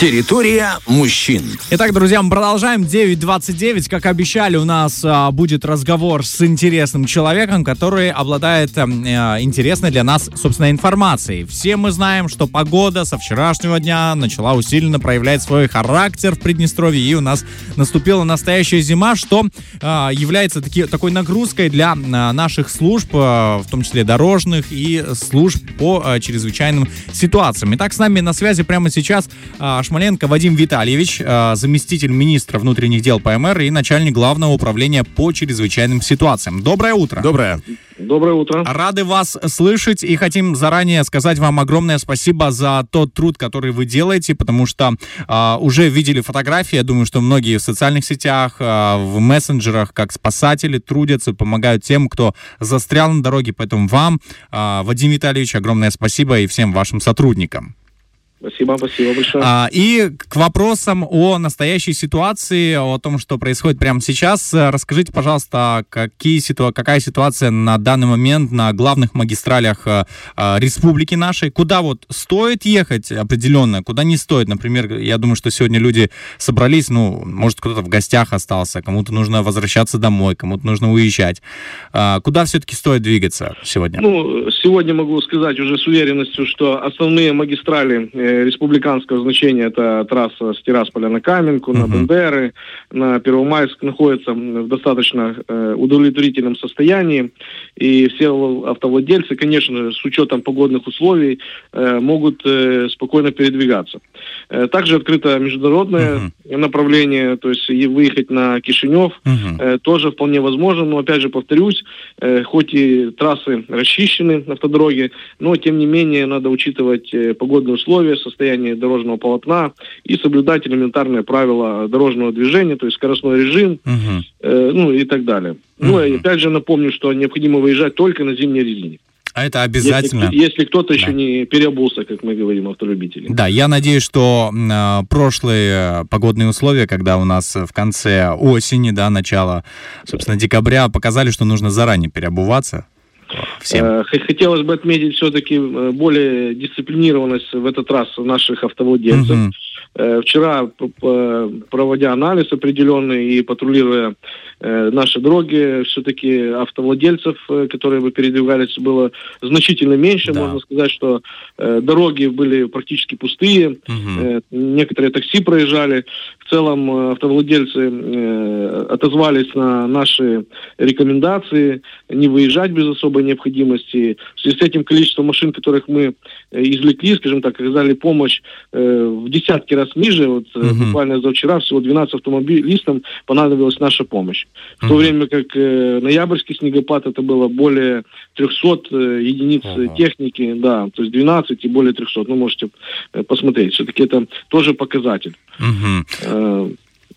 Территория мужчин. Итак, друзья, мы продолжаем. 9.29. Как обещали, у нас а, будет разговор с интересным человеком, который обладает а, интересной для нас, собственно, информацией. Все мы знаем, что погода со вчерашнего дня начала усиленно проявлять свой характер в Приднестровье, и у нас наступила настоящая зима, что а, является таки, такой нагрузкой для а, наших служб, а, в том числе дорожных и служб по а, чрезвычайным ситуациям. Итак, с нами на связи прямо сейчас а, Шмаленко Вадим Витальевич, э, заместитель министра внутренних дел ПМР и начальник главного управления по чрезвычайным ситуациям. Доброе утро. Доброе. Доброе утро. Рады вас слышать и хотим заранее сказать вам огромное спасибо за тот труд, который вы делаете, потому что э, уже видели фотографии, я думаю, что многие в социальных сетях, э, в мессенджерах, как спасатели трудятся, помогают тем, кто застрял на дороге, поэтому вам, э, Вадим Витальевич, огромное спасибо и всем вашим сотрудникам. Спасибо, спасибо большое. А, и к вопросам о настоящей ситуации, о том, что происходит прямо сейчас, э, расскажите, пожалуйста, какие ситу... какая ситуация на данный момент на главных магистралях а, республики нашей, куда вот стоит ехать определенно, куда не стоит. Например, я думаю, что сегодня люди собрались, ну, может, кто-то в гостях остался, кому-то нужно возвращаться домой, кому-то нужно уезжать. А, куда все-таки стоит двигаться сегодня? Ну, сегодня могу сказать уже с уверенностью, что основные магистрали республиканского значения это трасса с Тирасполя на Каменку, uh-huh. на Бендеры, на Первомайск находится в достаточно э, удовлетворительном состоянии. И все автовладельцы, конечно, с учетом погодных условий, э, могут э, спокойно передвигаться. Э, также открыто международное uh-huh. направление, то есть и выехать на Кишинев uh-huh. э, тоже вполне возможно. Но опять же повторюсь, э, хоть и трассы расчищены автодороги, но тем не менее надо учитывать э, погодные условия, состояние дорожного полотна и соблюдать элементарные правила дорожного движения, то есть скоростной режим, uh-huh. э, ну и так далее. Uh-huh. Ну и опять же напомню, что необходимо выезжать только на зимней резине. А это обязательно. Если, если кто-то да. еще не переобулся, как мы говорим, автолюбители. Да, я надеюсь, что э, прошлые погодные условия, когда у нас в конце осени, да, начало, собственно, декабря, показали, что нужно заранее переобуваться всем? Э, хотелось бы отметить все-таки э, более дисциплинированность в этот раз наших автовладельцев. Угу. Вчера, проводя анализ определенный и патрулируя наши дороги, все-таки автовладельцев, которые бы передвигались, было значительно меньше. Да. Можно сказать, что дороги были практически пустые. Угу. Некоторые такси проезжали. В целом автовладельцы отозвались на наши рекомендации не выезжать без особой необходимости. В связи с этим количество машин, которых мы э, извлекли, скажем так, оказали помощь э, в десятки раз ниже. Вот uh-huh. буквально за вчера всего 12 автомобилистам понадобилась наша помощь. В то время как э, ноябрьский снегопад это было более 300 э, единиц uh-huh. техники, да, то есть 12 и более 300. Ну, можете э, посмотреть. Все-таки это тоже показатель. Uh-huh. Э,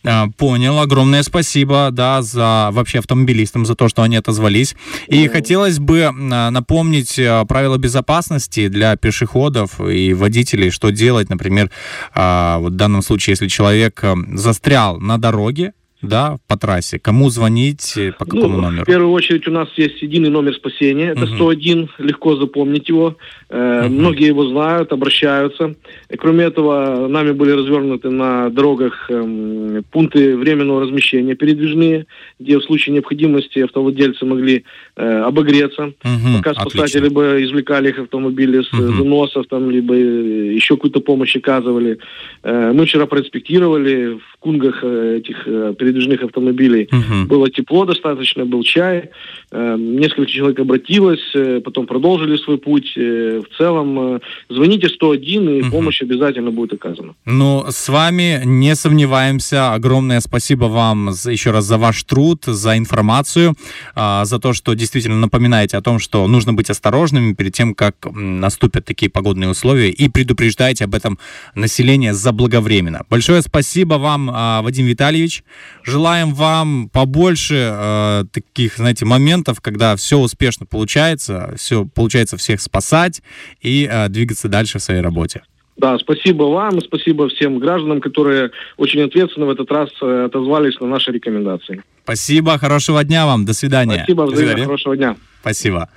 а, понял, огромное спасибо, да, за вообще автомобилистам, за то, что они отозвались. И хотелось бы а, напомнить а, правила безопасности для пешеходов и водителей, что делать, например, вот в данном случае, если человек застрял на дороге, да, по трассе. Кому звонить, э, по какому ну, номеру? В первую очередь у нас есть единый номер спасения, это угу. 101, легко запомнить его. Э, угу. Многие его знают, обращаются. И, кроме этого, нами были развернуты на дорогах э, пункты временного размещения передвижные, где в случае необходимости автовладельцы могли э, обогреться, угу. пока спасатели Отлично. бы извлекали их автомобили с угу. заносов, там, либо э, еще какую-то помощь оказывали. Э, мы вчера проинспектировали кунгах э, этих э, передвижных автомобилей. Угу. Было тепло достаточно, был чай. Э, несколько человек обратилось, потом продолжили свой путь. В целом, звоните 101, и угу. помощь обязательно будет оказана. Ну, с вами не сомневаемся. Огромное спасибо вам еще раз за ваш труд, за информацию, а, за то, что действительно напоминаете о том, что нужно быть осторожными перед тем, как наступят такие погодные условия, и предупреждаете об этом население заблаговременно. Большое спасибо вам, Вадим Витальевич. Желаем вам побольше э, таких, знаете, моментов, когда все успешно получается, все получается всех спасать и э, двигаться дальше в своей работе. Да, спасибо вам, спасибо всем гражданам, которые очень ответственно в этот раз э, отозвались на наши рекомендации. Спасибо, хорошего дня вам, до свидания. Спасибо, взаимно, хорошего дня. Спасибо.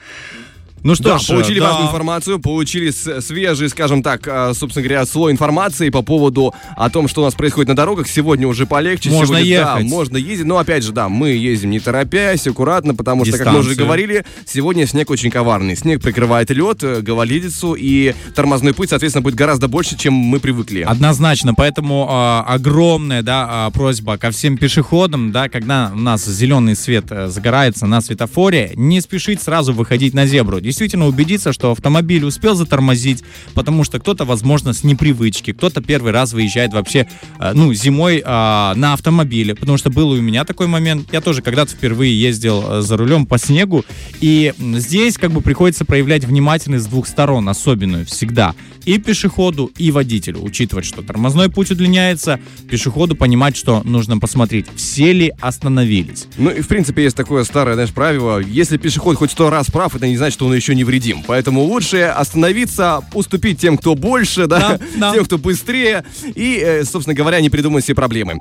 Ну что да, ж, получили да. важную информацию, получили свежий, скажем так, а, собственно говоря, слой информации по поводу о том, что у нас происходит на дорогах. Сегодня уже полегче. Можно сегодня, Да, ехать. можно ездить. Но опять же, да, мы ездим не торопясь, аккуратно, потому что, как мы уже Дистанцию. говорили, сегодня снег очень коварный. Снег прикрывает лед, э, гололедицу, и тормозной путь, соответственно, будет гораздо больше, чем мы привыкли. Однозначно, поэтому а, огромная да, а, просьба ко всем пешеходам, да, когда у нас зеленый свет э, загорается на светофоре, не спешить сразу выходить на зебру. Действительно убедиться, что автомобиль успел затормозить, потому что кто-то, возможно, с непривычки, кто-то первый раз выезжает вообще, э, ну, зимой а, на автомобиле, потому что был у меня такой момент. Я тоже когда-то впервые ездил э, за рулем по снегу, и здесь как бы приходится проявлять внимательность с двух сторон, особенную всегда. И пешеходу, и водителю. Учитывать, что тормозной путь удлиняется, пешеходу понимать, что нужно посмотреть, все ли остановились. Ну и в принципе есть такое старое, знаешь, правило. Если пешеход хоть сто раз прав, это не значит, что он еще невредим. Поэтому лучше остановиться, уступить тем, кто больше, да, Да, да. тем, кто быстрее, и, э, собственно говоря, не придумать себе проблемы.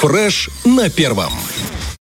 Фреш на первом.